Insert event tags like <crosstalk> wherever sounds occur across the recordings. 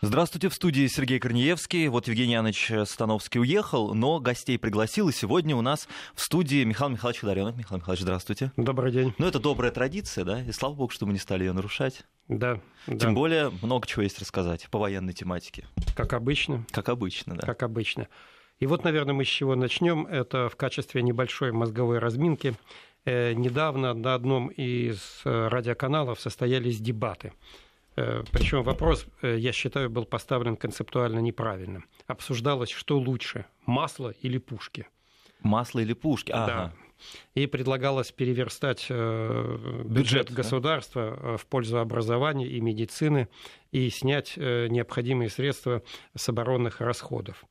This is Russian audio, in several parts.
Здравствуйте, в студии Сергей Корнеевский. Вот Евгений Янович Становский уехал, но гостей пригласил, и сегодня у нас в студии Михаил Михайлович Даренов. Михаил Михайлович, здравствуйте. Добрый день. Ну, это добрая традиция, да, и слава богу, что мы не стали ее нарушать. Да. Тем да. более, много чего есть рассказать по военной тематике. Как обычно. Как обычно, да. Как обычно. И вот, наверное, мы с чего начнем. Это в качестве небольшой мозговой разминки. Э, недавно на одном из э, радиоканалов состоялись дебаты. Э, Причем вопрос, э, я считаю, был поставлен концептуально неправильным. Обсуждалось, что лучше, масло или пушки. Масло или пушки? Ага. Да. И предлагалось переверстать э, бюджет, Бюджет, да? государства э, в пользу образования и медицины и снять необходимые средства с оборонных расходов.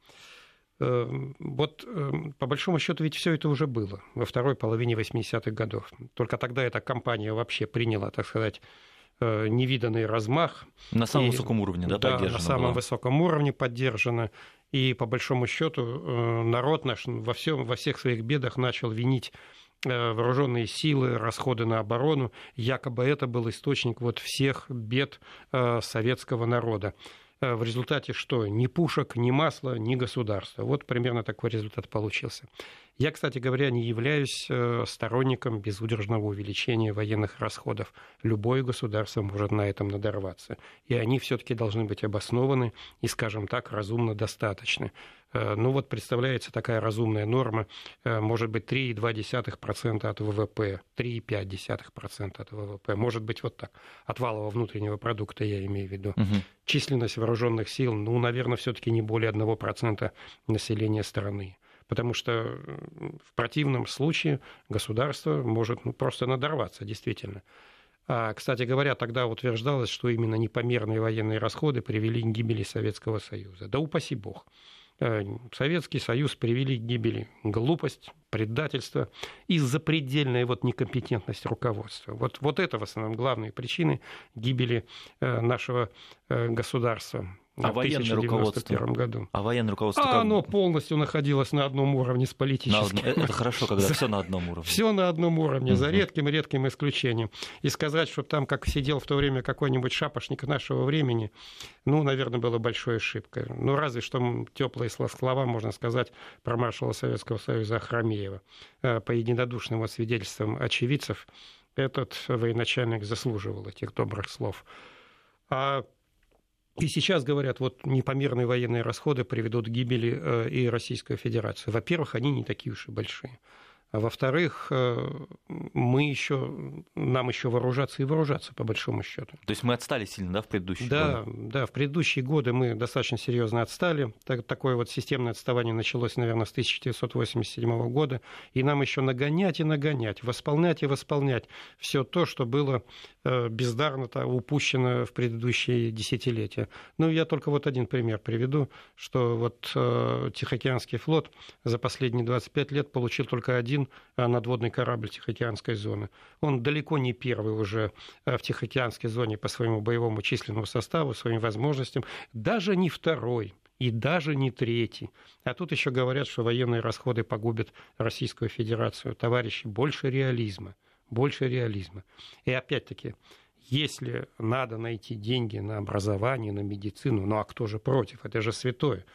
Вот, по большому счету, ведь все это уже было во второй половине 80-х годов. Только тогда эта компания вообще приняла, так сказать, невиданный размах. На самом И- высоком уровне, да, да, на самом было? высоком уровне поддержано. И по большому счету э, народ наш во, всем, во всех своих бедах начал винить э, вооруженные силы, расходы на оборону. Якобы это был источник вот всех бед э, советского народа. Э, В результате что? Ни пушек, ни масла, ни государства. Вот примерно такой результат получился. Я, кстати говоря, не являюсь э, сторонником безудержного увеличения военных расходов. Любое государство может на этом надорваться. И они все-таки должны быть обоснованы и, скажем так, разумно достаточны. Э, Ну вот представляется такая разумная норма, э, может быть 3,2% от ВВП, 3,5% от ВВП, может быть вот так, от валового внутреннего продукта я имею в виду. Мгм. Численность вооруженных сил, ну, наверное, все-таки не более 1% населения страны. Потому что в противном случае государство может ну, просто надорваться, действительно. А, кстати говоря, тогда утверждалось, что именно непомерные военные расходы привели к гибели Советского Союза. Да упаси бог. Э, Советский Союз привели к гибели глупость, предательство и запредельная вот некомпетентность руководства. Вот, вот это в основном главные причины гибели э, нашего э, государства А в военное 1991 руководство? году. А военное руководство А как? оно полностью находилось на одном уровне с политическим. одном- Это хорошо, когда все на одном уровне. Все на одном уровне, за редким-редким исключением. И сказать, что там, как сидел в то время какой-нибудь шапошник нашего времени, ну, наверное, было большой ошибкой. Ну, разве что теплые слова можно сказать про маршала Советского Союза Ахрамеева. Э, По единодушным вот свидетельствам очевидцев, этот военачальник заслуживал этих добрых слов. А и сейчас говорят, вот непомерные военные расходы приведут к гибели э, и Российской Федерации. Во-первых, они не такие уж и большие. А во-вторых, э, мы еще, нам еще вооружаться и вооружаться, по большому счету. То есть мы отстали сильно, да, в предыдущие Да, годы? да, в предыдущие годы мы достаточно серьезно отстали. Так- такое вот системное отставание началось, наверное, с 1987 года. И нам еще нагонять и нагонять, восполнять и восполнять все то, что было э, бездарно то упущено в предыдущие десятилетия. Ну, я только вот один пример приведу, что вот э, Тихоокеанский флот за последние 25 лет получил только один э, надводный корабль Тихоокеанской зоны. Он далеко не первый уже э, в Тихоокеанской зоне по своему боевому численному составу, своим возможностям, даже не второй и даже не третий. А тут еще говорят, что военные расходы погубят Российскую Федерацию. Товарищи, больше реализма, больше реализма. И опять-таки, если надо найти деньги на образование, на медицину, ну а кто же против? Это же святое.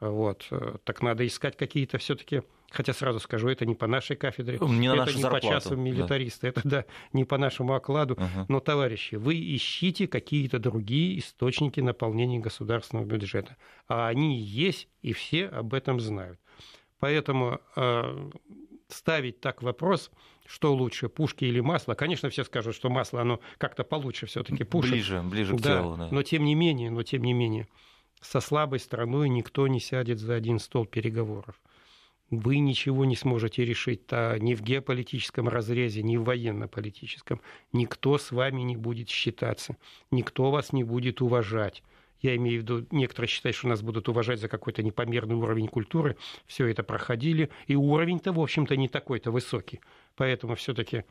Вот, э, так надо искать какие-то все-таки, хотя сразу скажу, это не по нашей кафедре, Не это нашу не зарплату, по часу да. милитариста, это да, не по нашему окладу. Ага. Но, товарищи, вы ищите какие-то другие источники наполнения государственного бюджета. А они есть, и все об этом знают. Поэтому э, ставить так вопрос, что лучше, пушки или масло, конечно, все скажут, что масло, оно как-то получше все-таки пушек. Ближе, ближе к Да, телу. да. но тем не менее, но тем не менее, со слабой страной никто не сядет за один стол переговоров. Вы ничего не сможете решить -то ни в геополитическом разрезе, ни в военно-политическом. Никто с вами не будет считаться, никто вас не будет уважать. Я имею в виду, некоторые считают, что нас будут уважать за какой-то непомерный уровень культуры. Все это проходили, и уровень-то, в общем-то, не такой-то высокий. Поэтому все-таки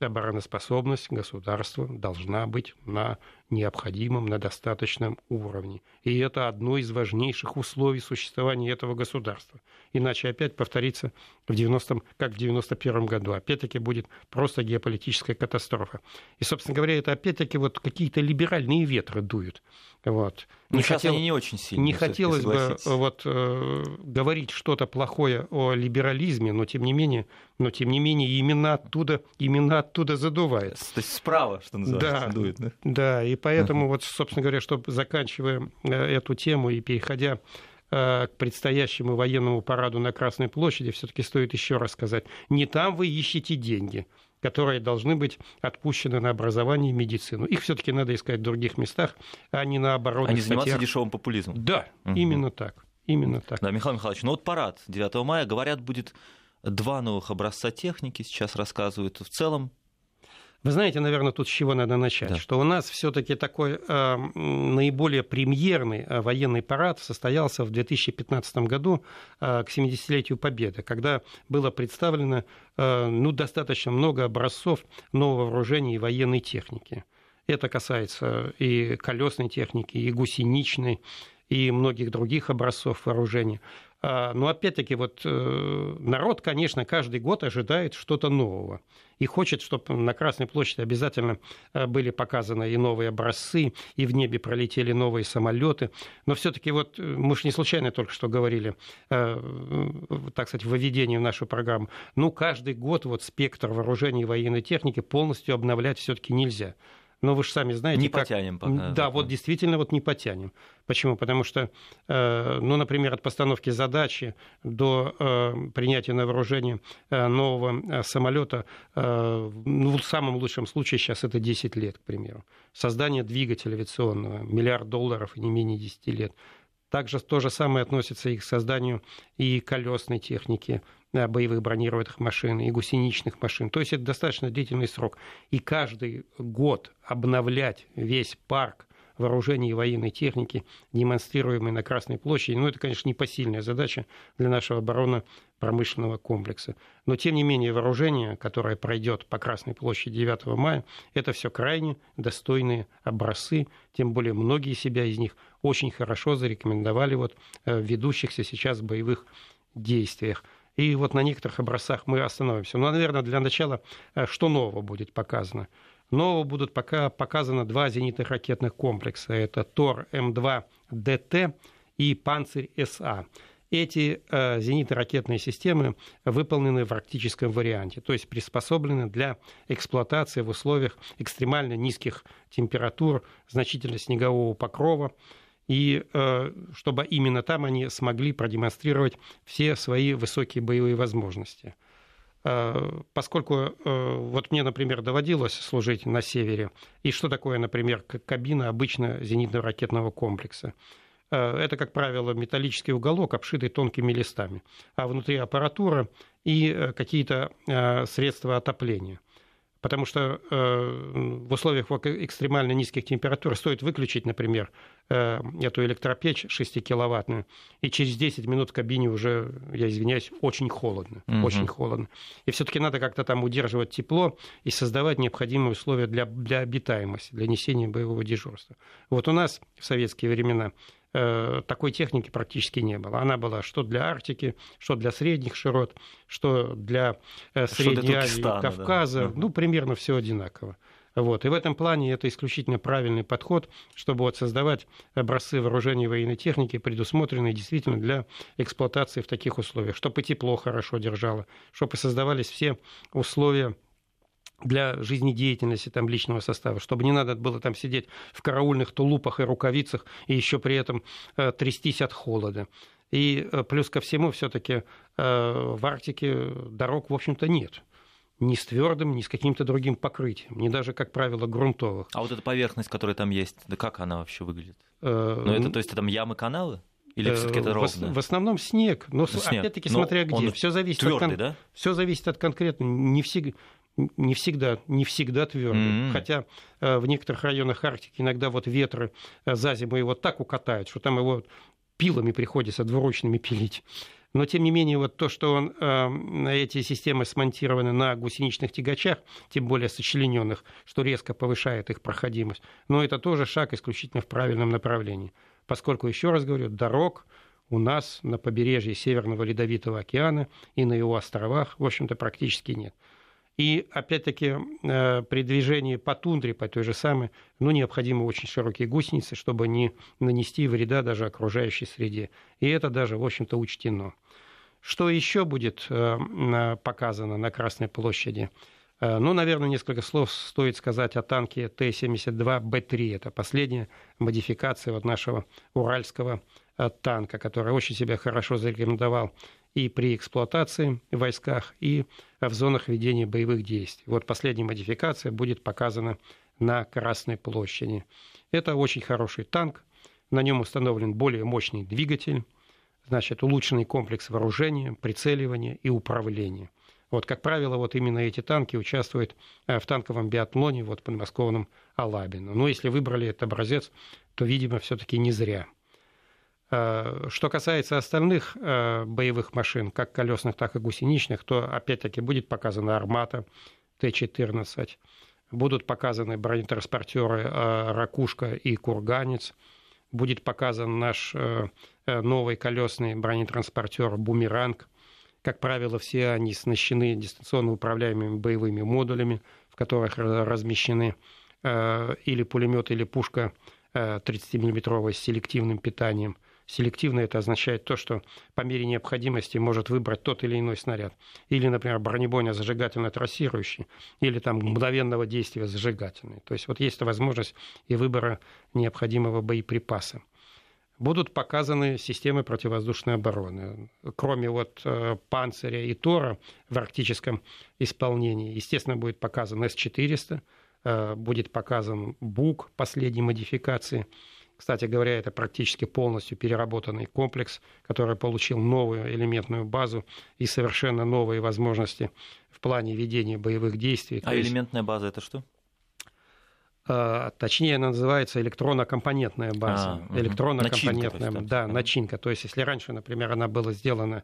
обороноспособность государства должна быть на необходимом, на достаточном уровне. И это одно из важнейших условий существования этого государства. Иначе опять повторится в 90 как в 91 году. Опять-таки будет просто геополитическая катастрофа. И, собственно говоря, это опять-таки вот какие-то либеральные ветры дуют. Вот. Но не сейчас хотел... они не очень сильные. Не хотелось бы вот, э, говорить что-то плохое о либерализме, но тем не менее, но тем не менее именно оттуда, именно оттуда задувает. То есть справа, что называется, да, дует. Да, да и поэтому, uh-huh. вот, собственно говоря, чтобы заканчивая э, эту тему и переходя э, к предстоящему военному параду на Красной площади, все-таки стоит еще раз сказать, не там вы ищете деньги, которые должны быть отпущены на образование и медицину. Их все-таки надо искать в других местах, а не наоборот. А не заниматься статьях. дешевым популизмом. Да, угу. именно так. Именно так. Да, Михаил Михайлович, ну вот парад 9 мая, говорят, будет два новых образца техники, сейчас рассказывают. В целом вы знаете, наверное, тут с чего надо начать. Да. Что у нас все-таки такой э, наиболее премьерный э, военный парад состоялся в 2015 году э, к 70-летию Победы, когда было представлено э, ну, достаточно много образцов нового вооружения и военной техники. Это касается и колесной техники, и гусеничной, и многих других образцов вооружения. А, но опять-таки вот э, народ, конечно, каждый год ожидает что-то нового. И хочет, чтобы на Красной площади обязательно э, были показаны и новые образцы, и в небе пролетели новые самолеты. Но все-таки вот э, мы же не случайно только что говорили, так сказать, введение в нашу программу. Ну, каждый год вот спектр вооружений и военной техники полностью обновлять все-таки нельзя. Но вы же сами знаете... Не как... потянем пока. Да, вот действительно вот не потянем. Почему? Потому что, э, ну, например, от постановки задачи до э, принятия на вооружение э, нового самолета, ну, в самом лучшем случае сейчас это 10 лет, к примеру. Создание двигателя авиационного, миллиард долларов и не менее 10 лет. Также то же самое относится и к созданию и колесной техники, боевых бронированных машин и гусеничных машин. То есть это достаточно длительный срок. И каждый год обновлять весь парк вооружений и военной техники, демонстрируемой на Красной площади, ну, это, конечно, непосильная задача для нашего оборонно-промышленного комплекса. Но, тем не менее, вооружение, которое пройдет по Красной площади 9 мая, это все крайне достойные образцы, тем более многие себя из них очень хорошо зарекомендовали вот э, в ведущихся сейчас боевых действиях. И вот на некоторых образцах мы остановимся. Но, наверное, для начала, э, что нового будет показано? Нового будут пока показаны два зенитных ракетных комплекса. Это ТОР-М2ДТ и Панцирь-СА. Эти э, зенитно-ракетные системы выполнены в арктическом варианте, то есть приспособлены для эксплуатации в условиях экстремально низких температур, значительно снегового покрова, и э, чтобы именно там они смогли продемонстрировать все свои высокие боевые возможности. Э, поскольку э, вот мне, например, доводилось служить на севере, и что такое, например, кабина обычно зенитно-ракетного комплекса? Это, как правило, металлический уголок, обшитый тонкими листами, а внутри аппаратура и какие-то средства отопления потому что э, в условиях экстремально низких температур стоит выключить, например, э, эту электропечь 6-киловаттную, и через 10 минут в кабине уже, я извиняюсь, очень холодно, угу. очень холодно. И все-таки надо как-то там удерживать тепло и создавать необходимые условия для, для обитаемости, для несения боевого дежурства. Вот у нас в советские времена такой техники практически не было. Она была что для Арктики, что для средних широт, что для э, Средней Азии, Кавказа. Да. Ну, примерно все одинаково. Вот. И в этом плане это исключительно правильный подход, чтобы вот создавать образцы вооружений военной техники, предусмотренные действительно для эксплуатации в таких условиях, чтобы и тепло хорошо держало, чтобы создавались все условия для жизнедеятельности там, личного состава, чтобы не надо было там сидеть в караульных тулупах и рукавицах и еще при этом э, трястись от холода. И э, плюс ко всему все-таки э, в Арктике дорог, в общем-то, нет ни с твердым, ни с каким-то другим покрытием, ни даже, как правило, грунтовых. А вот эта поверхность, которая там есть, да как она вообще выглядит? Э, ну, это, то есть, там ямы, каналы? Или э, все-таки это ровно? В, основном снег. Но снег. опять-таки, Но смотря где. Все зависит, твердый, от, да? все зависит от конкретно. Не, всегда не всегда, не всегда твердый. Mm-hmm. Хотя э, в некоторых районах Арктики иногда вот ветры э, за зиму его так укатают, что там его пилами приходится двуручными пилить. Но, тем не менее, вот то, что он, э, эти системы смонтированы на гусеничных тягачах, тем более сочлененных, что резко повышает их проходимость, но это тоже шаг исключительно в правильном направлении. Поскольку, еще раз говорю, дорог у нас на побережье Северного Ледовитого океана и на его островах, в общем-то, практически нет. И, опять-таки, э, при движении по тундре, по той же самой, ну, необходимы очень широкие гусеницы, чтобы не нанести вреда даже окружающей среде. И это даже, в общем-то, учтено. Что еще будет э, показано на Красной площади? Э, ну, наверное, несколько слов стоит сказать о танке Т-72Б3. Это последняя модификация вот нашего уральского танка, который очень себя хорошо зарекомендовал и при эксплуатации в войсках, и в зонах ведения боевых действий. Вот последняя модификация будет показана на Красной площади. Это очень хороший танк. На нем установлен более мощный двигатель значит, улучшенный комплекс вооружения, прицеливания и управления. Вот, как правило, вот именно эти танки участвуют э, в танковом биатлоне вот, под подмосковном Алабино. Но если выбрали этот образец, то, видимо, все-таки не зря. Э, что касается остальных э, боевых машин, как колесных, так и гусеничных, то опять-таки будет показана «Армата» Т-14, будут показаны бронетранспортеры «Ракушка» и «Курганец», будет показан наш э, э, новый колесный бронетранспортер «Бумеранг». Как правило, все они оснащены дистанционно управляемыми боевыми модулями, в которых размещены э, или пулемет, или пушка 30-мм с селективным питанием – Селективно это означает то, что по мере необходимости может выбрать тот или иной снаряд. Или, например, бронебойно зажигательно трассирующий, или там мгновенного действия зажигательный. То есть вот есть возможность и выбора необходимого боеприпаса. Будут показаны системы противовоздушной обороны. Кроме вот э, «Панциря» и «Тора» в арктическом исполнении, естественно, будет показан С-400, э, будет показан «Бук» последней модификации – кстати говоря, это практически полностью переработанный комплекс, который получил новую элементную базу и совершенно новые возможности в плане ведения боевых действий. А есть... элементная база это что? А, точнее, она называется электронно-компонентная база. А, электронно-компонентная, начинка, да, начинка. То есть, если раньше, например, она была сделана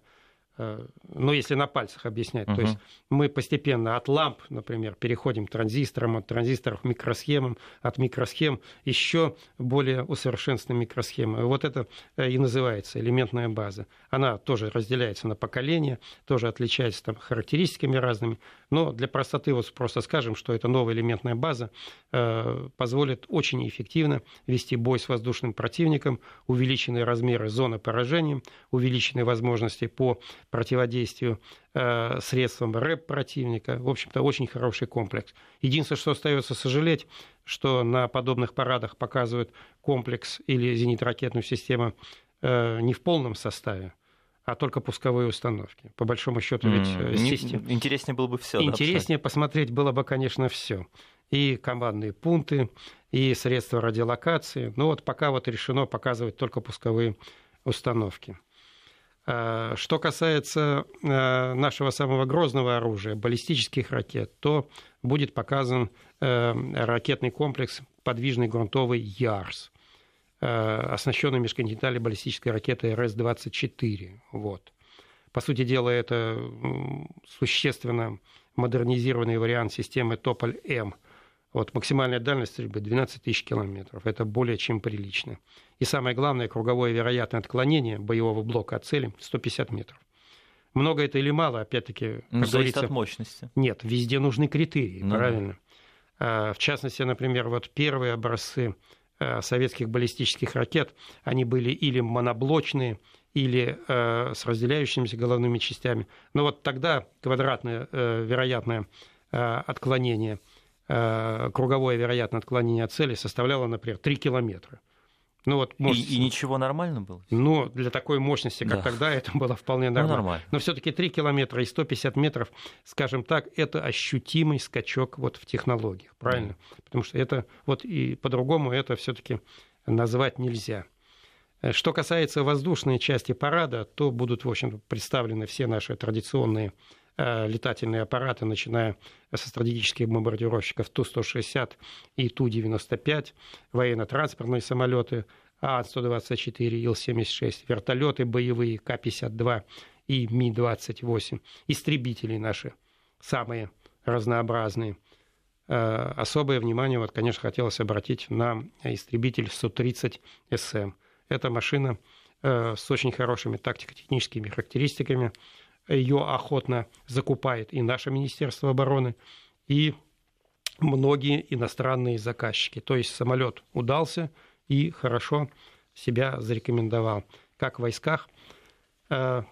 ну, если на пальцах объяснять, uh-huh. то есть мы постепенно от ламп, например, переходим к транзисторам, от транзисторов к микросхемам, от микросхем еще более усовершенствованные микросхемы. Вот это э, и называется элементная база. Она тоже разделяется на поколения, тоже отличается там характеристиками разными, но для простоты вот просто скажем, что эта новая элементная база э, позволит очень эффективно вести бой с воздушным противником, увеличенные размеры зоны поражения, увеличенные возможности по противодействию э, средствам рэп противника. В общем-то, очень хороший комплекс. Единственное, что остается сожалеть, что на подобных парадах показывают комплекс или зенитно-ракетную систему э, не в полном составе а только пусковые установки. По большому счету, ведь mm, система... Интереснее было бы все. Интереснее да, посмотреть было бы, конечно, все. И командные пункты, и средства радиолокации. Но вот пока вот решено показывать только пусковые установки. А, что касается а, нашего самого грозного оружия, баллистических ракет, то будет показан э, ракетный комплекс подвижный грунтовый «Ярс», э, оснащенный межконтинентальной баллистической ракетой РС-24. Вот. По сути дела, это существенно модернизированный вариант системы «Тополь-М», вот максимальная дальность стрельбы 12 тысяч километров. Это более чем прилично. И самое главное, круговое вероятное отклонение боевого блока от цели 150 метров. Много это или мало, опять-таки, ну, зависит от мощности. Нет, везде нужны критерии, ну, правильно. Да. В частности, например, вот первые образцы а, советских баллистических ракет, они были или моноблочные, или э, с разделяющимися головными частями. Но вот тогда квадратное э, вероятное э, отклонение – круговое вероятное отклонение от цели составляло, например, 3 километра. Ну, вот, может, и, и ничего нормально было? Ну, для такой мощности, как да. тогда, это было вполне нормально. Ну, нормально. Но все-таки 3 километра и 150 метров, скажем так, это ощутимый скачок вот в технологиях, правильно? Mm. Потому что это вот и по-другому это все-таки назвать нельзя. Э, что касается воздушной части парада, то будут, в общем представлены все наши традиционные Э, летательные аппараты, начиная со стратегических бомбардировщиков Ту-160 и Ту-95, военно-транспортные самолеты АА-124, Ил-76, вертолеты боевые К-52 и Ми-28, истребители наши самые разнообразные. Э, особое внимание, вот, конечно, хотелось обратить на истребитель Су-30СМ. Это машина э, с очень хорошими тактико-техническими характеристиками. Ее охотно закупает и наше Министерство обороны, и многие иностранные заказчики. То есть самолет удался и хорошо себя зарекомендовал как в войсках, э,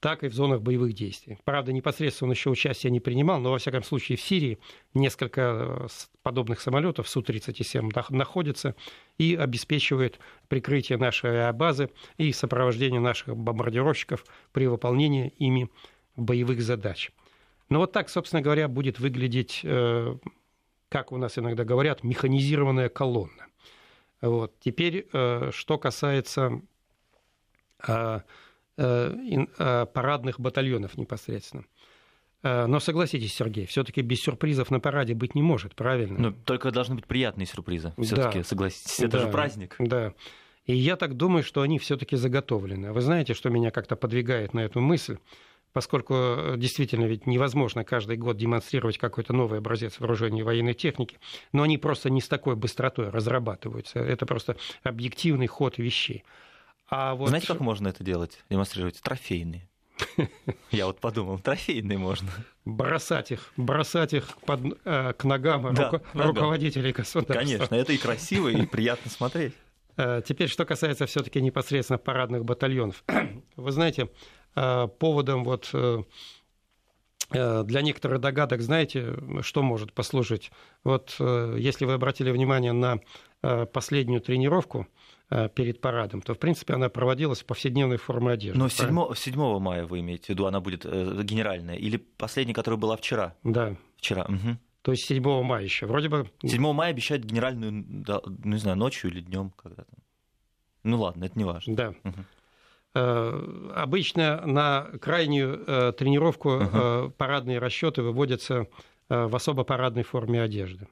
так и в зонах боевых действий. Правда, непосредственно он еще участия не принимал, но, во всяком случае, в Сирии несколько э, подобных самолетов Су-37 находятся и обеспечивают прикрытие нашей авиабазы и сопровождение наших бомбардировщиков при выполнении ими боевых задач. Но вот так, собственно говоря, будет выглядеть, э, как у нас иногда говорят, механизированная колонна. Вот. Теперь, что касается Э, э, парадных батальонов непосредственно. Э, но согласитесь, Сергей, все-таки без сюрпризов на параде быть не может, правильно? Ну, только должны быть приятные сюрпризы. Все-таки, да. согласитесь, это да. же праздник. Да. И я так думаю, что они все-таки заготовлены. Вы знаете, что меня как-то подвигает на эту мысль? Поскольку действительно ведь невозможно каждый год демонстрировать какой-то новый образец вооружения и военной техники, но они просто не с такой быстротой разрабатываются. Это просто объективный ход вещей. А вот... Знаете, как можно это делать, демонстрировать? Трофейные. <laughs> Я вот подумал, трофейные можно. Бросать их, бросать их под, э, к ногам да, руко- ногам. руководителей государства. Конечно, это и красиво, и приятно смотреть. Э, теперь, что касается все-таки непосредственно парадных батальонов. <clears throat> Вы знаете, э, поводом вот э, для некоторых догадок, знаете, что может послужить? Вот если вы обратили внимание на последнюю тренировку, перед парадом, то, в принципе, она проводилась в повседневной форме одежды. Но 7, 7 мая, вы имеете в виду, она будет э, генеральная? Или последняя, которая была вчера? Да. Вчера. Угу. То есть 7 мая еще. Вроде бы... 7 мая обещают генеральную, ну, не знаю, ночью или днем когда-то. Ну ладно, это не важно. Да. Угу. Обычно на крайнюю тренировку угу. парадные расчеты выводятся в особо парадной форме одежды.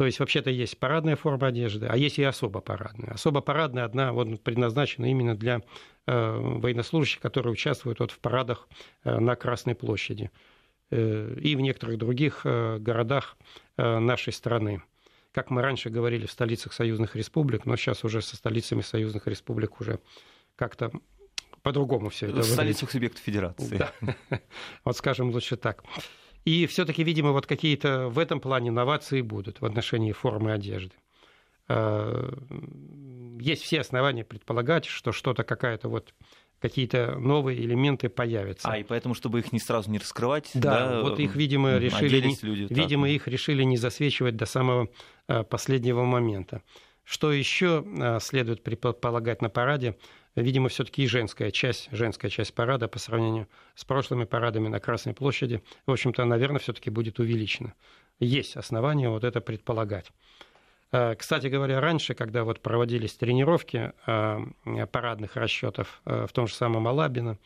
То есть вообще-то есть парадная форма одежды, а есть и особо парадная. Особо парадная одна вот, предназначена именно для э, военнослужащих, которые участвуют вот, в парадах э, на Красной площади э, и в некоторых других э, городах э, нашей страны. Как мы раньше говорили в столицах союзных республик, но сейчас уже со столицами союзных республик уже как-то по-другому все это. В выглядит. столицах субъектов федерации. Да. <laughs> Вот скажем лучше так. И все-таки, видимо, вот какие-то в этом плане новации будут в отношении формы одежды. А, есть все основания предполагать, что что-то какая-то вот какие-то новые элементы появятся. А, и поэтому, чтобы их не сразу не раскрывать, да, да вот их, видимо, решили, не, люди, видимо, так. их решили не засвечивать до самого а, последнего момента. Что еще а, следует предполагать на параде? Видимо, все-таки и женская часть, женская часть парада по сравнению с прошлыми парадами на Красной площади, в общем-то, наверное, все-таки будет увеличена. Есть основания вот это предполагать. Э, кстати говоря, раньше, когда вот проводились тренировки э, парадных расчетов э, в том же самом Алабино,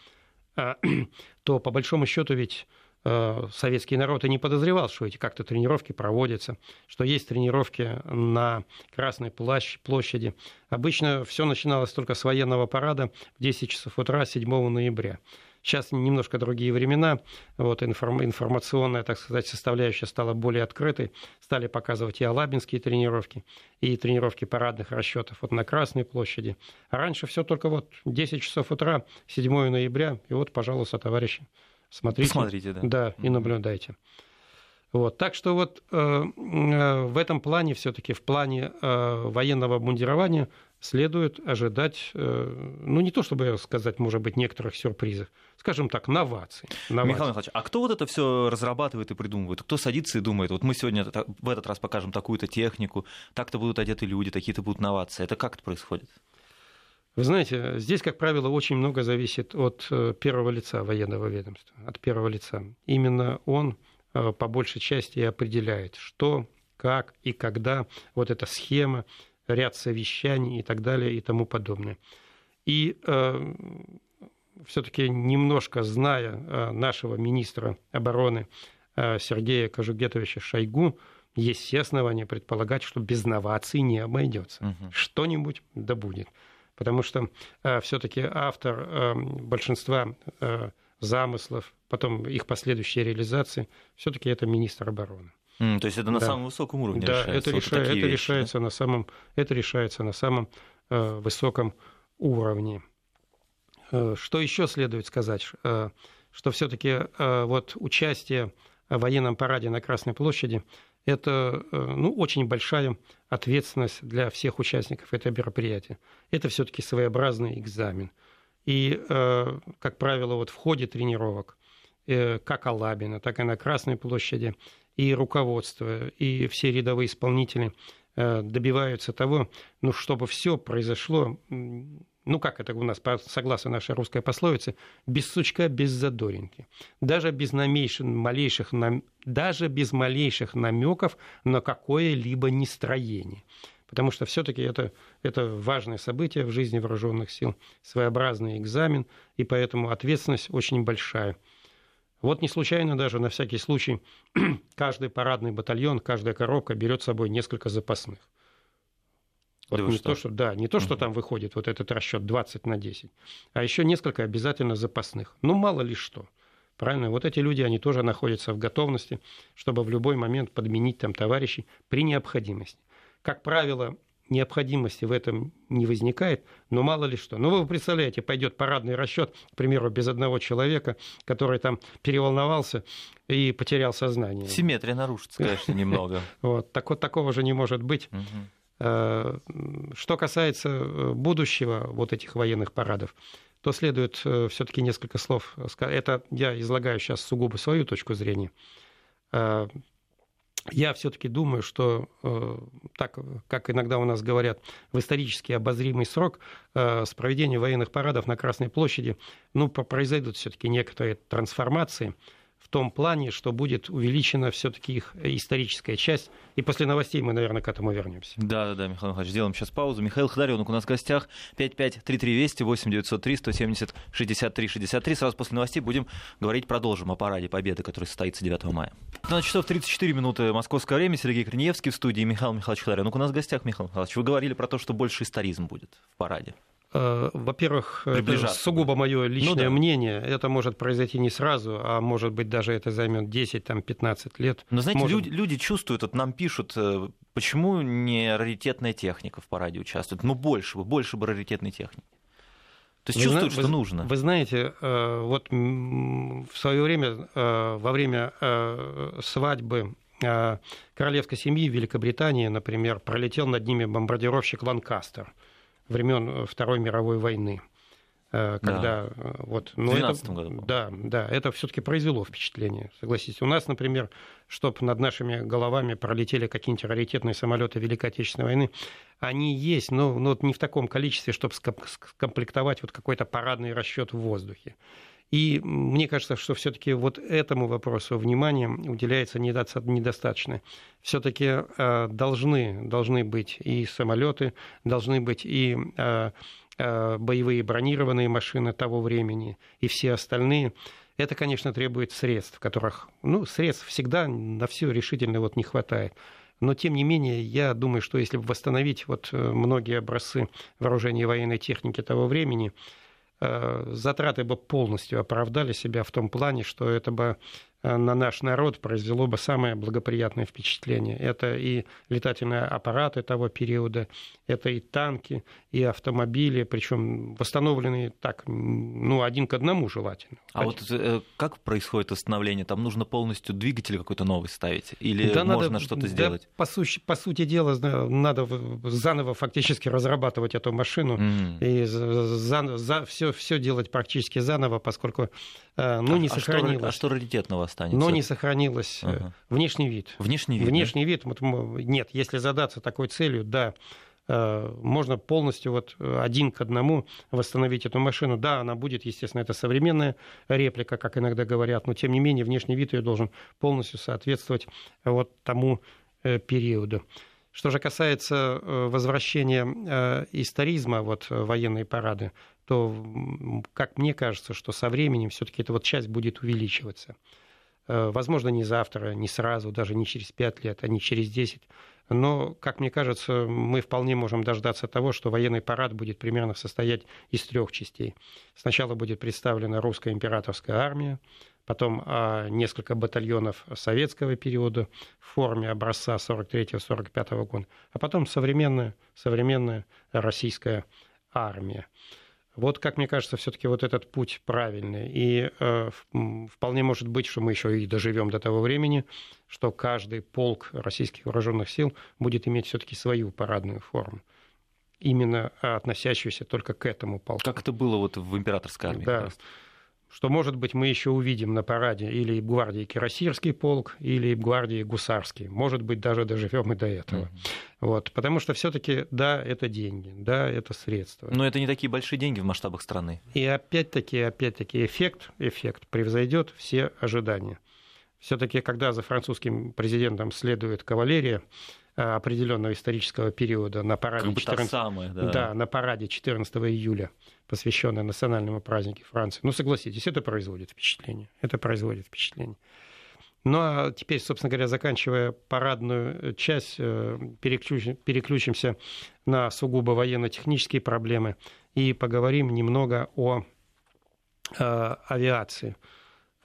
<clears throat> то по большому счету ведь советский народ и не подозревал, что эти как-то тренировки проводятся, что есть тренировки на Красной площади. Обычно все начиналось только с военного парада в 10 часов утра 7 ноября. Сейчас немножко другие времена, вот информационная, так сказать, составляющая стала более открытой, стали показывать и алабинские тренировки, и тренировки парадных расчетов вот на Красной площади. А раньше все только вот 10 часов утра, 7 ноября, и вот, пожалуйста, товарищи, Смотрите, Посмотрите, да. Да, и наблюдайте. Вот. Так что вот э, э, в этом плане, все-таки в плане э, военного обмундирования следует ожидать, э, ну не то чтобы сказать, может быть, некоторых сюрпризов, скажем так, новаций. новаций. Михаил Михайлович, а кто вот это все разрабатывает и придумывает? Кто садится и думает, вот мы сегодня в этот раз покажем такую-то технику, так-то будут одеты люди, такие-то будут новации. Это как это происходит? Вы знаете, здесь, как правило, очень много зависит от э, первого лица военного ведомства, от первого лица. Именно он э, по большей части и определяет, что, как и когда вот эта схема, ряд совещаний и так далее и тому подобное. И э, все-таки немножко зная э, нашего министра обороны Сергея Кожугетовича Шойгу, есть все основания предполагать, что без новаций не обойдется. Угу. Что-нибудь да будет потому что э, все-таки автор э, большинства э, замыслов, потом их последующей реализации, все-таки это министр обороны. Mm, то есть это на да. самом высоком уровне да, решается? Это, вот реша... это, вещи, решается да? на самом... это решается на самом э, высоком уровне. Э, что еще следует сказать? Э, что все-таки э, вот участие в военном параде на Красной площади это ну, очень большая ответственность для всех участников этого мероприятия. Это все-таки своеобразный экзамен. И, как правило, вот в ходе тренировок, как Алабина, так и на Красной площади, и руководство, и все рядовые исполнители добиваются того, ну, чтобы все произошло ну как это у нас, согласно нашей русской пословице, без сучка, без задоринки. Даже без малейших, малейших, даже без малейших намеков на какое-либо нестроение. Потому что все-таки это, это важное событие в жизни вооруженных сил, своеобразный экзамен, и поэтому ответственность очень большая. Вот не случайно даже на всякий случай <clears throat> каждый парадный батальон, каждая коробка берет с собой несколько запасных. Вот да не что? то, что, да, не то, что угу. там выходит вот этот расчет 20 на 10, а еще несколько обязательно запасных. Ну, мало ли что. Правильно? Вот эти люди, они тоже находятся в готовности, чтобы в любой момент подменить там товарищей при необходимости. Как правило, необходимости в этом не возникает, но мало ли что. Ну, вы представляете, пойдет парадный расчет, к примеру, без одного человека, который там переволновался и потерял сознание. Симметрия нарушится, конечно, немного. <laughs> Вот, такого же не может быть. Э, что касается э, будущего вот этих военных парадов, то следует э, все-таки несколько слов. Это я излагаю сейчас сугубо свою точку зрения. Я все-таки думаю, что так, как иногда у нас говорят, в исторически обозримый срок с проведением военных парадов на Красной площади, ну, произойдут все-таки некоторые трансформации в том плане, что будет увеличена все-таки их историческая часть. И после новостей мы, наверное, к этому вернемся. Да, да, да, Михаил Михайлович, сделаем сейчас паузу. Михаил Ходоренок у нас в гостях. 553320 8903 170 63 63. Сразу после новостей будем говорить, продолжим о параде Победы, который состоится 9 мая. На часов 34 минуты московское время. Сергей Корнеевский в студии. Михаил Михайлович Ходоренок у нас в гостях. Михаил Михайлович, вы говорили про то, что больше историзм будет в параде. Э, во-первых, это сугубо мое личное ну, да. мнение. Это может произойти не сразу, а может быть даже это займет 10-15 лет. Но знаете, может... люди, люди чувствуют, вот нам пишут, э, почему не раритетная техника в параде участвует? Ну больше бы, больше бы раритетной техники. То есть вы чувствуют, зна- что вы, нужно. Вы знаете, э, вот в свое время, во время свадьбы королевской семьи в Великобритании, например, пролетел над ними бомбардировщик Ланкастер – времен э, Второй мировой войны. Э, когда да. Э, вот, но в это, году. Да, да, это все-таки произвело впечатление, согласитесь. У нас, например, чтобы над нашими головами пролетели какие-нибудь раритетные самолеты Великой Отечественной войны, они есть, но, но не в таком количестве, чтобы скомплектовать вот какой-то парадный расчет в воздухе. И мне кажется, что все-таки вот этому вопросу внимания уделяется недостаточно. Все-таки э, должны, должны быть и самолеты, должны быть и э, э, боевые бронированные машины того времени, и все остальные. Это, конечно, требует средств, которых, ну, средств всегда на все решительно вот не хватает. Но, тем не менее, я думаю, что если восстановить вот многие образцы вооружения и военной техники того времени, затраты бы полностью оправдали себя в том плане, что это бы Э, на наш народ произвело бы самое благоприятное впечатление. Это и летательные аппараты того периода, это и танки, и автомобили, причем восстановленные так, ну, один к одному желательно. А вот э, как происходит восстановление? Там нужно полностью двигатель какой-то новый ставить? Или да можно надо, что-то сделать? Да, по, сути, по сути дела, надо заново фактически разрабатывать эту машину mm. и за, за, все, все делать практически заново, поскольку э, ну, а, не сохранилось. А что, а что раритетного останется. Но не сохранилось э, ага. внешний вид. Внешний вид. Внешний да? вид. Нет, если задаться такой целью, да, э, можно полностью вот один к одному восстановить эту машину. Да, она будет, естественно, это современная реплика, как иногда говорят, но тем не менее внешний вид ее должен полностью соответствовать вот тому э, периоду. Что же касается возвращения историзма, вот военные парады, то, как мне кажется, что со временем все-таки эта вот часть будет увеличиваться. Э, возможно, не завтра, не сразу, даже не через 5 лет, а не через 10. Но, как мне кажется, мы вполне можем дождаться того, что военный парад будет примерно состоять из трех частей. Сначала будет представлена русская императорская армия, потом а, несколько батальонов советского периода в форме образца 43-45 года, а потом современная, современная российская армия. Вот, как мне кажется, все-таки вот этот путь правильный. И э, вполне может быть, что мы еще и доживем до того времени, что каждый полк российских вооруженных сил будет иметь все-таки свою парадную форму именно относящуюся только к этому полку. Как это было вот в императорской армии? Да что, может быть, мы еще увидим на параде или гвардии Кирасирский полк, или гвардии Гусарский. Может быть, даже доживем и до этого. Mm-hmm. Вот, потому что все-таки, да, это деньги, да, это средства. Но это не такие большие деньги в масштабах страны. И опять-таки, опять-таки, эффект, эффект превзойдет все ожидания. Все-таки, когда за французским президентом следует кавалерия, определенного исторического периода на параде, как 14... самая, да. Да, на параде 14 июля, посвященной национальному празднику Франции. Ну, согласитесь, это производит впечатление. Это производит впечатление. Ну а теперь, собственно говоря, заканчивая парадную часть, э, переключим, переключимся на сугубо военно-технические проблемы и поговорим немного о э, авиации.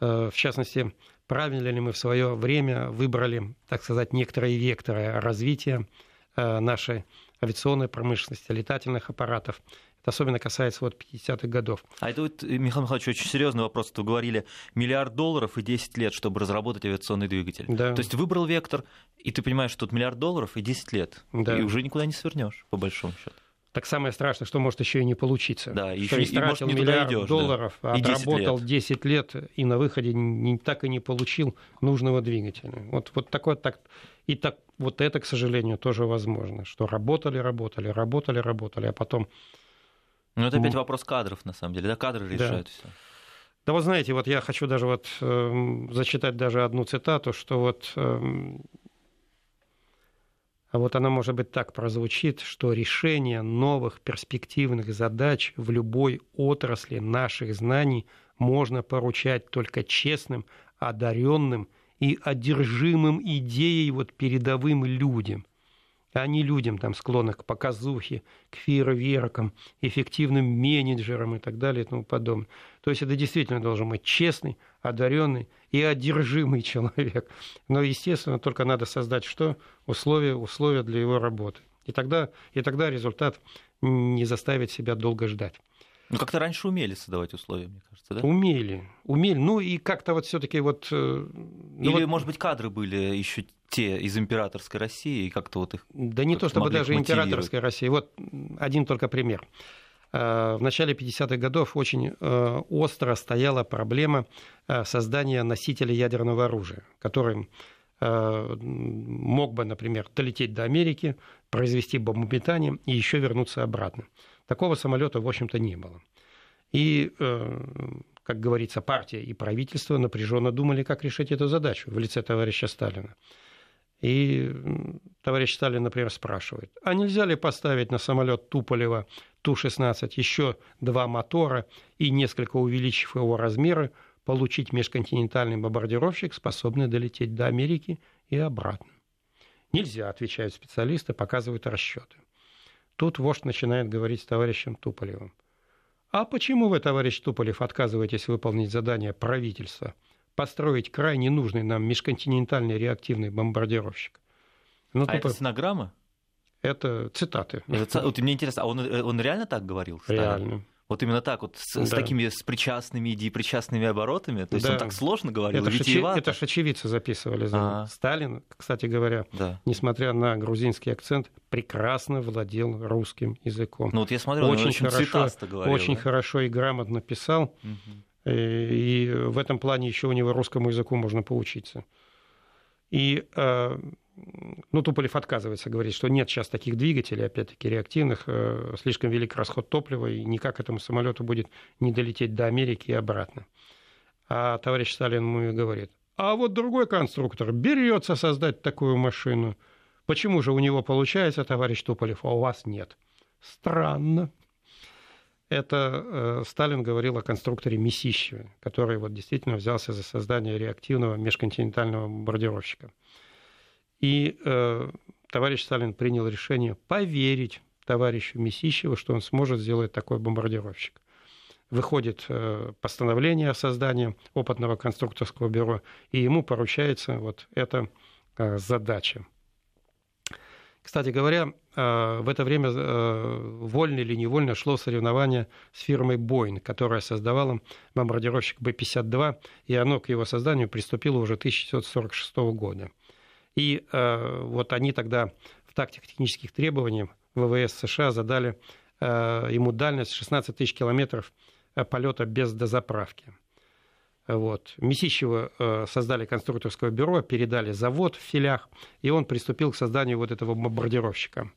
Э, в частности, правильно ли мы в свое время выбрали, так сказать, некоторые векторы развития э, нашей авиационной промышленности, летательных аппаратов. Это особенно касается вот 50-х годов. А это вот, Михаил Михайлович, очень серьезный вопрос. Вы говорили, миллиард долларов и 10 лет, чтобы разработать авиационный двигатель. Да. То есть выбрал вектор, и ты понимаешь, что тут миллиард долларов и 10 лет. Да. И уже никуда не свернешь, по большому счету. Так самое страшное, что может еще и не получиться. Да, что еще истратил и, может, миллиард идешь, долларов, да. отработал 10 лет. 10 лет и на выходе не, так и не получил нужного двигателя. Вот, вот такое так. И так, вот это, к сожалению, тоже возможно, что работали, работали, работали, работали, а потом... Ну, это опять вопрос кадров, на самом деле, да, кадры решают да. все. Да вот знаете, вот я хочу даже вот э, зачитать даже одну цитату, что вот э, а вот она, может быть, так прозвучит, что решение новых перспективных задач в любой отрасли наших знаний можно поручать только честным, одаренным и одержимым идеей вот передовым людям, а не людям, там, склонных к показухе, к фейерверкам, эффективным менеджерам и так далее и тому подобное. То есть это действительно должен быть честный, одаренный и одержимый <laughs> человек. Но, естественно, только надо создать что? Условия, условия для его работы. И тогда, и тогда результат не заставит себя долго ждать. Ну, как-то раньше умели создавать условия, мне кажется, да? Умели, умели. Ну, и как-то вот все таки вот... Э, ну, Или, вот... может быть, кадры были еще те из императорской России, и как-то вот их... Да не то, чтобы даже императорской России. Вот один только пример. Э, в начале 50-х годов очень э, остро стояла проблема создания носителя ядерного оружия, которым мог бы, например, долететь до Америки, произвести бомбометание и еще вернуться обратно. Такого самолета, в общем-то, не было. И, э, как говорится, партия и правительство напряженно думали, как решить эту задачу в лице товарища Сталина. И товарищ Сталин, например, спрашивает, а нельзя ли поставить на самолет Туполева Ту-16 еще два мотора и, несколько увеличив его размеры, получить межконтинентальный бомбардировщик, способный долететь до Америки и обратно? Нельзя, отвечают специалисты, показывают расчеты. Тут вождь начинает говорить с товарищем Туполевым. А почему вы, товарищ Туполев, отказываетесь выполнить задание правительства построить крайне нужный нам межконтинентальный реактивный бомбардировщик? Ну, а Туполев... это стенограмма? Это цитаты. Это, вот мне интересно, а он, э, он реально так говорил? Реально. Вот именно так, вот с, да. с такими с причастными и причастными оборотами. То есть да. он так сложно говорил, это витиевато. это ж очевидцы записывали. А-а-а. Сталин, кстати говоря, да. несмотря на грузинский акцент, прекрасно владел русским языком. Ну вот я смотрю, очень, он очень хорошо, говорил, очень да? хорошо и грамотно писал. Угу. И в этом плане еще у него русскому языку можно поучиться. И а, ну, Туполев отказывается, говорит, что нет сейчас таких двигателей, опять-таки, реактивных, э, слишком велик расход топлива, и никак этому самолету будет не долететь до Америки и обратно. А товарищ Сталин ему говорит, а вот другой конструктор берется создать такую машину. Почему же у него получается, товарищ Туполев, а у вас нет? Странно. Это э, Сталин говорил о конструкторе Месищеве, который вот действительно взялся за создание реактивного межконтинентального бомбардировщика. И э, товарищ Сталин принял решение поверить товарищу Месищеву, что он сможет сделать такой бомбардировщик. Выходит э, постановление о создании опытного конструкторского бюро, и ему поручается вот эта э, задача. Кстати говоря, в это время вольно или невольно шло соревнование с фирмой Boeing, которая создавала бомбардировщик Б-52, и оно к его созданию приступило уже 1946 года. И вот они тогда в тактико-технических требованиях ВВС США задали ему дальность 16 тысяч километров полета без дозаправки. Вот. Месищева э, создали конструкторское бюро, передали завод в филях, и он приступил к созданию вот этого бомбардировщика.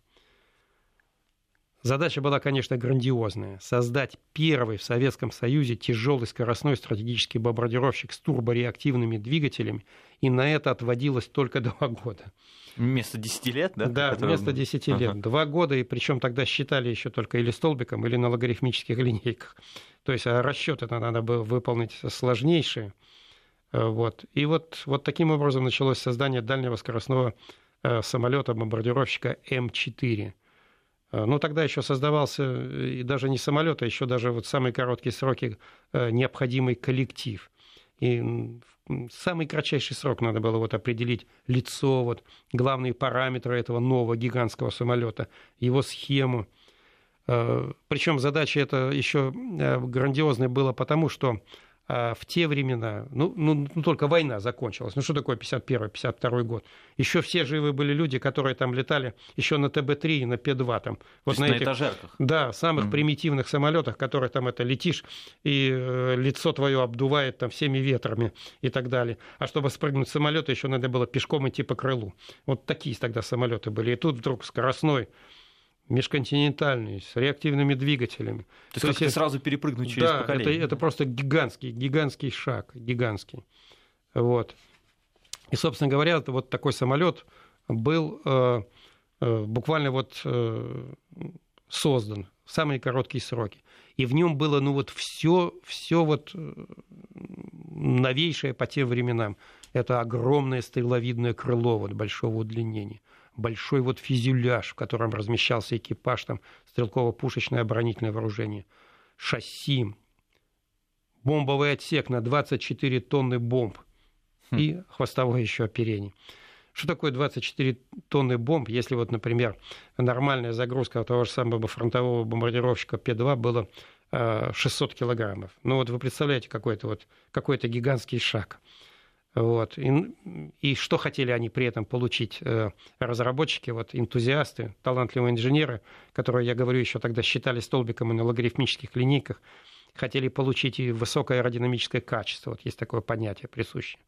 Задача была, конечно, грандиозная. Создать первый в Советском Союзе тяжелый скоростной стратегический бомбардировщик с турбореактивными двигателями, и на это отводилось только <laughs> два года. Вместо 10 лет, да? Да, который... вместо 10 лет. Ага. Два года, и причем тогда считали еще только или столбиком, или на логарифмических <laughs> линейках. То есть а расчеты надо было выполнить сложнейшие. Э, вот. И вот, вот таким образом началось создание дальнего скоростного э, самолета бомбардировщика М4. Э, ну, тогда еще создавался э, и даже не самолет, а еще даже вот самые короткие сроки э, необходимый коллектив. И самый кратчайший срок надо было вот определить лицо, вот, главные параметры этого нового гигантского самолета, его схему. Причем задача эта еще грандиозная была потому, что в те времена, ну, ну, ну, только война закончилась. Ну, что такое 51-52 год? Еще все живы были люди, которые там летали еще на ТБ-3 и на П-2. Там, вот на, на этих, этажерках? Да, самых mm-hmm. примитивных самолетах, которые там это летишь, и э, лицо твое обдувает там всеми ветрами и так далее. А чтобы спрыгнуть с самолета, еще надо было пешком идти по крылу. Вот такие тогда самолеты были. И тут вдруг скоростной межконтинентальный, с реактивными двигателями. То, То есть как-то сразу перепрыгнуть через да, поколение. Это, это просто гигантский, гигантский шаг, гигантский. Вот. И, собственно говоря, вот такой самолет был э, э, буквально вот э, создан в самые короткие сроки. И в нем было, ну вот все, все вот э, новейшее по тем временам. Это огромное стреловидное крыло вот большого удлинения большой вот фюзеляж, в котором размещался экипаж, там стрелково-пушечное оборонительное вооружение, шасси, бомбовый отсек на 24 тонны бомб хм. и хвостовое еще оперение. Что такое 24 тонны бомб, если вот, например, нормальная загрузка того же самого фронтового бомбардировщика П-2 была 600 килограммов. Ну вот вы представляете какой-то вот какой-то гигантский шаг. Вот. И, и что хотели они при этом получить? Э, разработчики, вот, энтузиасты, талантливые инженеры, которые, я говорю, еще тогда считали столбиком на логарифмических линейках, хотели получить и высокое аэродинамическое качество. Вот есть такое понятие присущее.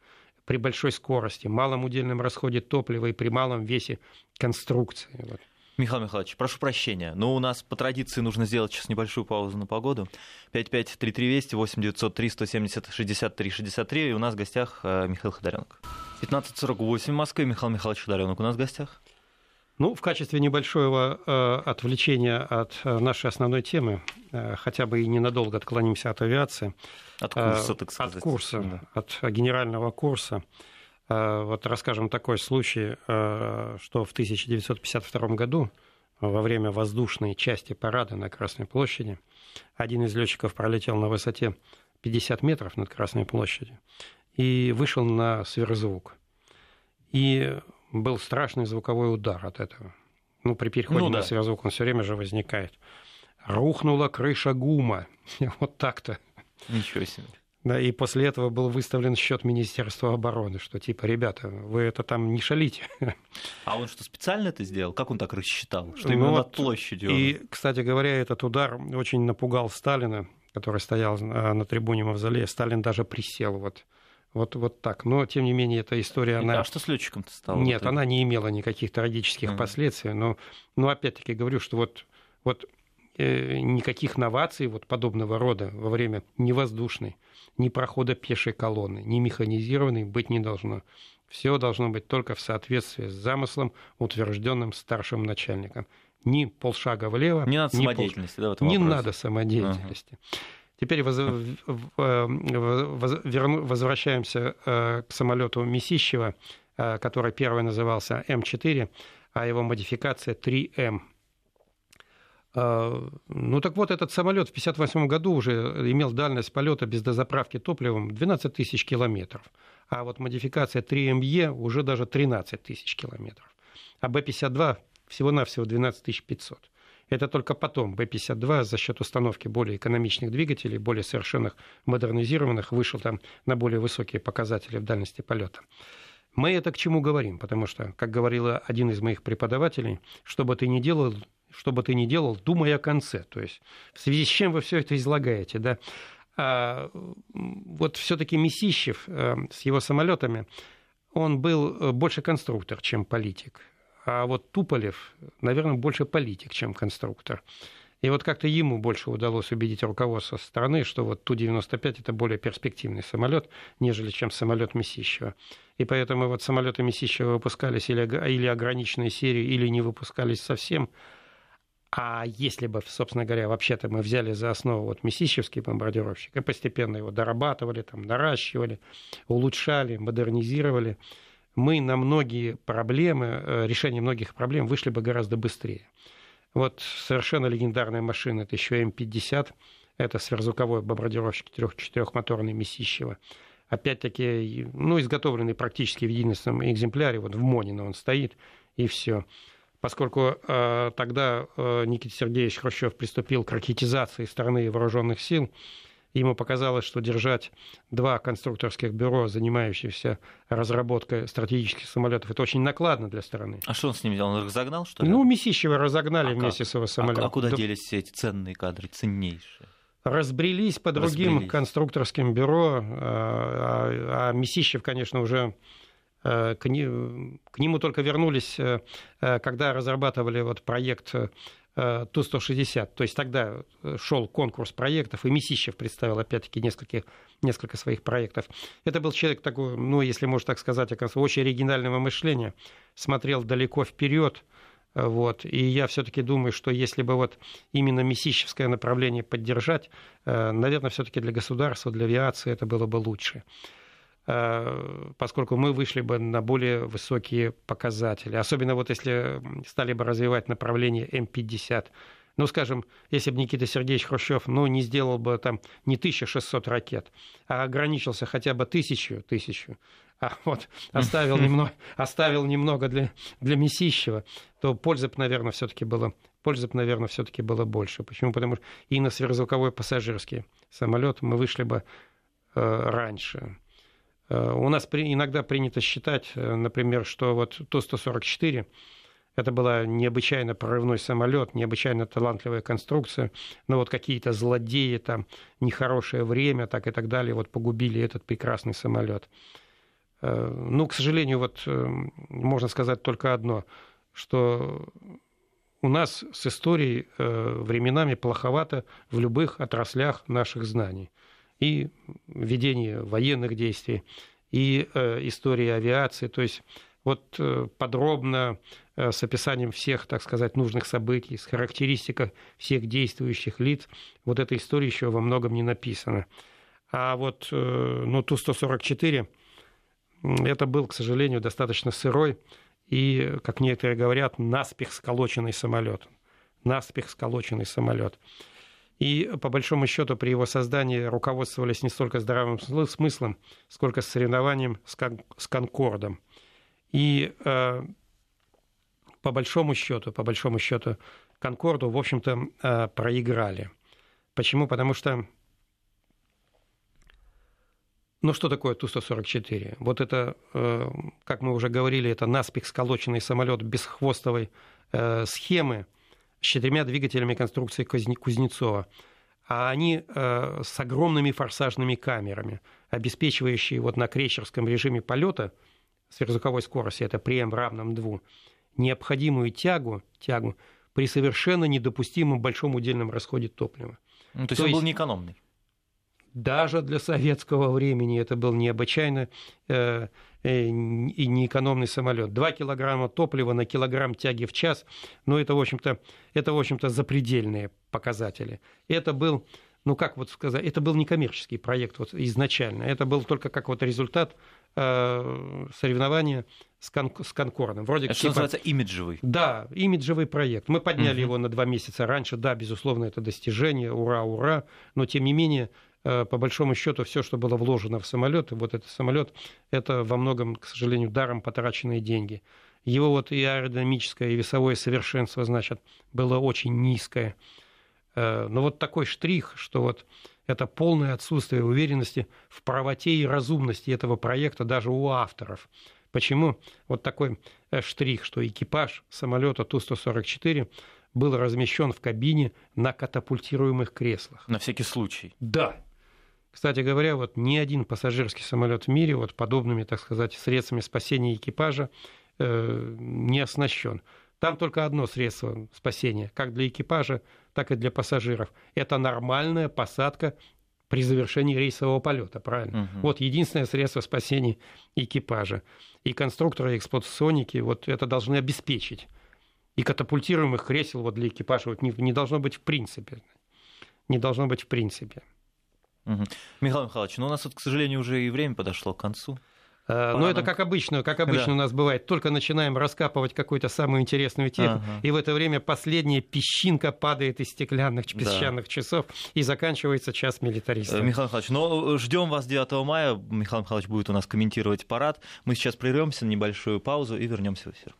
При большой скорости, малом удельном расходе топлива и при малом весе конструкции. Вот. Михаил Михайлович, прошу прощения, но у нас по традиции нужно сделать сейчас небольшую паузу на погоду. 553320 8903 170 63 63, и у нас в гостях э, Михаил Ходоренок. 15.48 в Москве, Михаил Михайлович Ходоренок у нас в гостях. Ну, в качестве небольшого э, отвлечения от э, нашей основной темы, э, хотя бы и ненадолго отклонимся от авиации. От курса, так сказать. От курса, да. от генерального курса. Э, вот расскажем такой случай, э, что в 1952 году во время воздушной части парада на Красной площади один из летчиков пролетел на высоте 50 метров над Красной площадью и вышел на сверхзвук. И был страшный звуковой удар от этого. Ну, при переходе ну, да. на сверхзвук он все время же возникает. Рухнула крыша ГУМа. <laughs> вот так-то. Ничего себе. Да, и после этого был выставлен счет Министерства обороны, что типа, ребята, вы это там не шалите. А он что, специально это сделал? Как он так рассчитал? Что именно ну, над площадью? И, кстати говоря, этот удар очень напугал Сталина, который стоял а, на трибуне Мавзолея. Сталин даже присел вот вот, вот так. Но, тем не менее, эта история... Она... А что с летчиком-то стало? Нет, вот она не имела никаких трагических mm. последствий. Но, но опять-таки говорю, что вот, вот э, никаких новаций вот подобного рода во время невоздушной ни прохода пешей колонны, ни механизированной быть не должно. Все должно быть только в соответствии с замыслом, утвержденным старшим начальником. Ни полшага влево, не надо ни самодеятельности, пол... да, Не надо самодеятельности. Ага. Теперь воз... возвращаемся э, к самолету Месищева, э, который первый назывался М4. а его модификация 3М. А, ну так вот, этот самолет в 1958 году уже имел дальность полета без дозаправки топливом 12 тысяч километров, а вот модификация 3МЕ уже даже 13 тысяч километров, а Б-52 всего-навсего 12 500. Это только потом Б-52 за счет установки более экономичных двигателей, более совершенных модернизированных, вышел там на более высокие показатели в дальности полета. Мы это к чему говорим? Потому что, как говорил один из моих преподавателей, что бы ты ни делал, что бы ты ни делал, думай о конце. То есть в связи с чем вы все это излагаете, да? А, вот все-таки Месищев э, с его самолетами, он был э, больше конструктор, чем политик. А вот Туполев, наверное, больше политик, чем конструктор. И вот как-то ему больше удалось убедить руководство страны, что вот Ту-95 это более перспективный самолет, нежели чем самолет Месищева. И поэтому вот самолеты Месищева выпускались или, или ограниченной серии, или не выпускались совсем. А если бы, собственно говоря, вообще-то мы взяли за основу вот мессищевский бомбардировщик и постепенно его дорабатывали, там, наращивали, улучшали, модернизировали, мы на многие проблемы, э, решение многих проблем вышли бы гораздо быстрее. Вот совершенно легендарная машина, это еще М-50, это сверхзвуковой бомбардировщик четырехмоторный Месищева. Опять-таки, ну, изготовленный практически в единственном экземпляре, вот в Монино он стоит, и все. Поскольку э, тогда э, Никита Сергеевич Хрущев приступил к ракетизации страны и вооруженных сил, Ему показалось, что держать два конструкторских бюро, занимающихся разработкой стратегических самолетов, это очень накладно для страны. А что он с ним делал? Он их разогнал, что ли? Ну, Месищева разогнали а вместе как? с его самолетом. А, а куда да... делись все эти ценные кадры, ценнейшие? Разбрелись по другим Разбрелись. конструкторским бюро, а, а, а Месищев, конечно, уже э, к, нему только вернулись, э, э, когда разрабатывали вот проект Э, Ту-160. То есть тогда шел конкурс проектов, и Месищев представил, опять-таки, несколько, несколько своих проектов. Это был человек такой, ну, если можно так сказать, очень оригинального мышления, смотрел далеко вперед, вот. И я все-таки думаю, что если бы вот именно мессищевское направление поддержать, наверное, все-таки для государства, для авиации это было бы лучше. Э, поскольку мы вышли бы на более высокие показатели. Особенно вот если стали бы развивать направление М-50. Ну, скажем, если бы Никита Сергеевич Хрущев ну, не сделал бы там не 1600 ракет, а ограничился хотя бы тысячу, тысячу, а вот оставил <laughs> немного, оставил немного для, для Месищева, то пользы бы, наверное, все-таки было, пользы бы, наверное, все-таки было больше. Почему? Потому что и на сверхзвуковой пассажирский самолет мы вышли бы э, раньше. Э, у нас иногда принято считать, э, например, что вот Ту-144 это была необычайно прорывной самолет, необычайно талантливая конструкция, но вот какие-то злодеи, там, нехорошее время, так и так далее, вот погубили этот прекрасный самолет. Э, ну, к сожалению, вот можно сказать только одно, что у нас с историей временами плоховато в любых отраслях наших знаний и ведение военных действий, и э, история авиации. То есть вот э, подробно э, с описанием всех, так сказать, нужных событий, с характеристикой всех действующих лиц, вот эта история еще во многом не написана. А вот ну, Ту-144, это был, к сожалению, достаточно сырой и, как некоторые говорят, наспех сколоченный самолет. Наспех сколоченный самолет. И, по большому счету, при его создании руководствовались не столько здравым смыслом, сколько соревнованием с, кон- с Конкордом. И э, по большому счету, по большому счету, Конкорду, в общем-то, э, проиграли. Почему? Потому что ну, что такое Ту-144? Вот это, э, как мы уже говорили, это наспех сколоченный самолет без хвостовой э, схемы, четырьмя двигателями конструкции Кузнецова. А они э, с огромными форсажными камерами, обеспечивающие вот на крейсерском режиме полета сверхзвуковой скорости, это при М равном 2, необходимую тягу, тягу при совершенно недопустимом большом удельном расходе топлива. Ну, то есть то он есть, был неэкономный? Даже для советского времени это был необычайно э, э, и неэкономный самолет. Два килограмма топлива на килограмм тяги в час, ну это, в общем-то, это, в общем-то, запредельные показатели. Это был ну как вот сказать, это был не коммерческий проект вот изначально, это был только как вот результат э, соревнования с, кон, с Конкордом. Вроде это типа, называется имиджевый. Да, имиджевый проект. Мы подняли угу. его на два месяца раньше, да, безусловно, это достижение, ура, ура, но тем не менее по большому счету все, что было вложено в самолет, вот этот самолет, это во многом, к сожалению, даром потраченные деньги. Его вот и аэродинамическое, и весовое совершенство, значит, было очень низкое. Э, но вот такой штрих, что вот это полное отсутствие уверенности в правоте и разумности этого проекта даже у авторов. Почему вот такой э, штрих, что экипаж самолета Ту-144 был размещен в кабине на катапультируемых креслах. На всякий случай. Да. Кстати говоря, вот ни один пассажирский самолет в мире вот подобными, так сказать, средствами спасения экипажа э, не оснащен. Там только одно средство спасения, как для экипажа, так и для пассажиров. Это нормальная посадка при завершении рейсового полета, правильно? Угу. Вот единственное средство спасения экипажа. И конструкторы, и эксплуатационники вот это должны обеспечить. И катапультируемых кресел вот для экипажа вот не, не должно быть в принципе. Не должно быть в принципе. Угу. Михаил Михайлович, ну у нас вот, к сожалению, уже и время подошло к концу. Э, но это как обычно, как обычно да. у нас бывает. Только начинаем раскапывать какую-то самую интересную тему, ага. и в это время последняя песчинка падает из стеклянных песчаных да. часов, и заканчивается час милитаристов. Э, Михаил Михайлович, ну ждем вас 9 мая. Михаил Михайлович будет у нас комментировать парад. Мы сейчас прервемся на небольшую паузу и вернемся в эфир.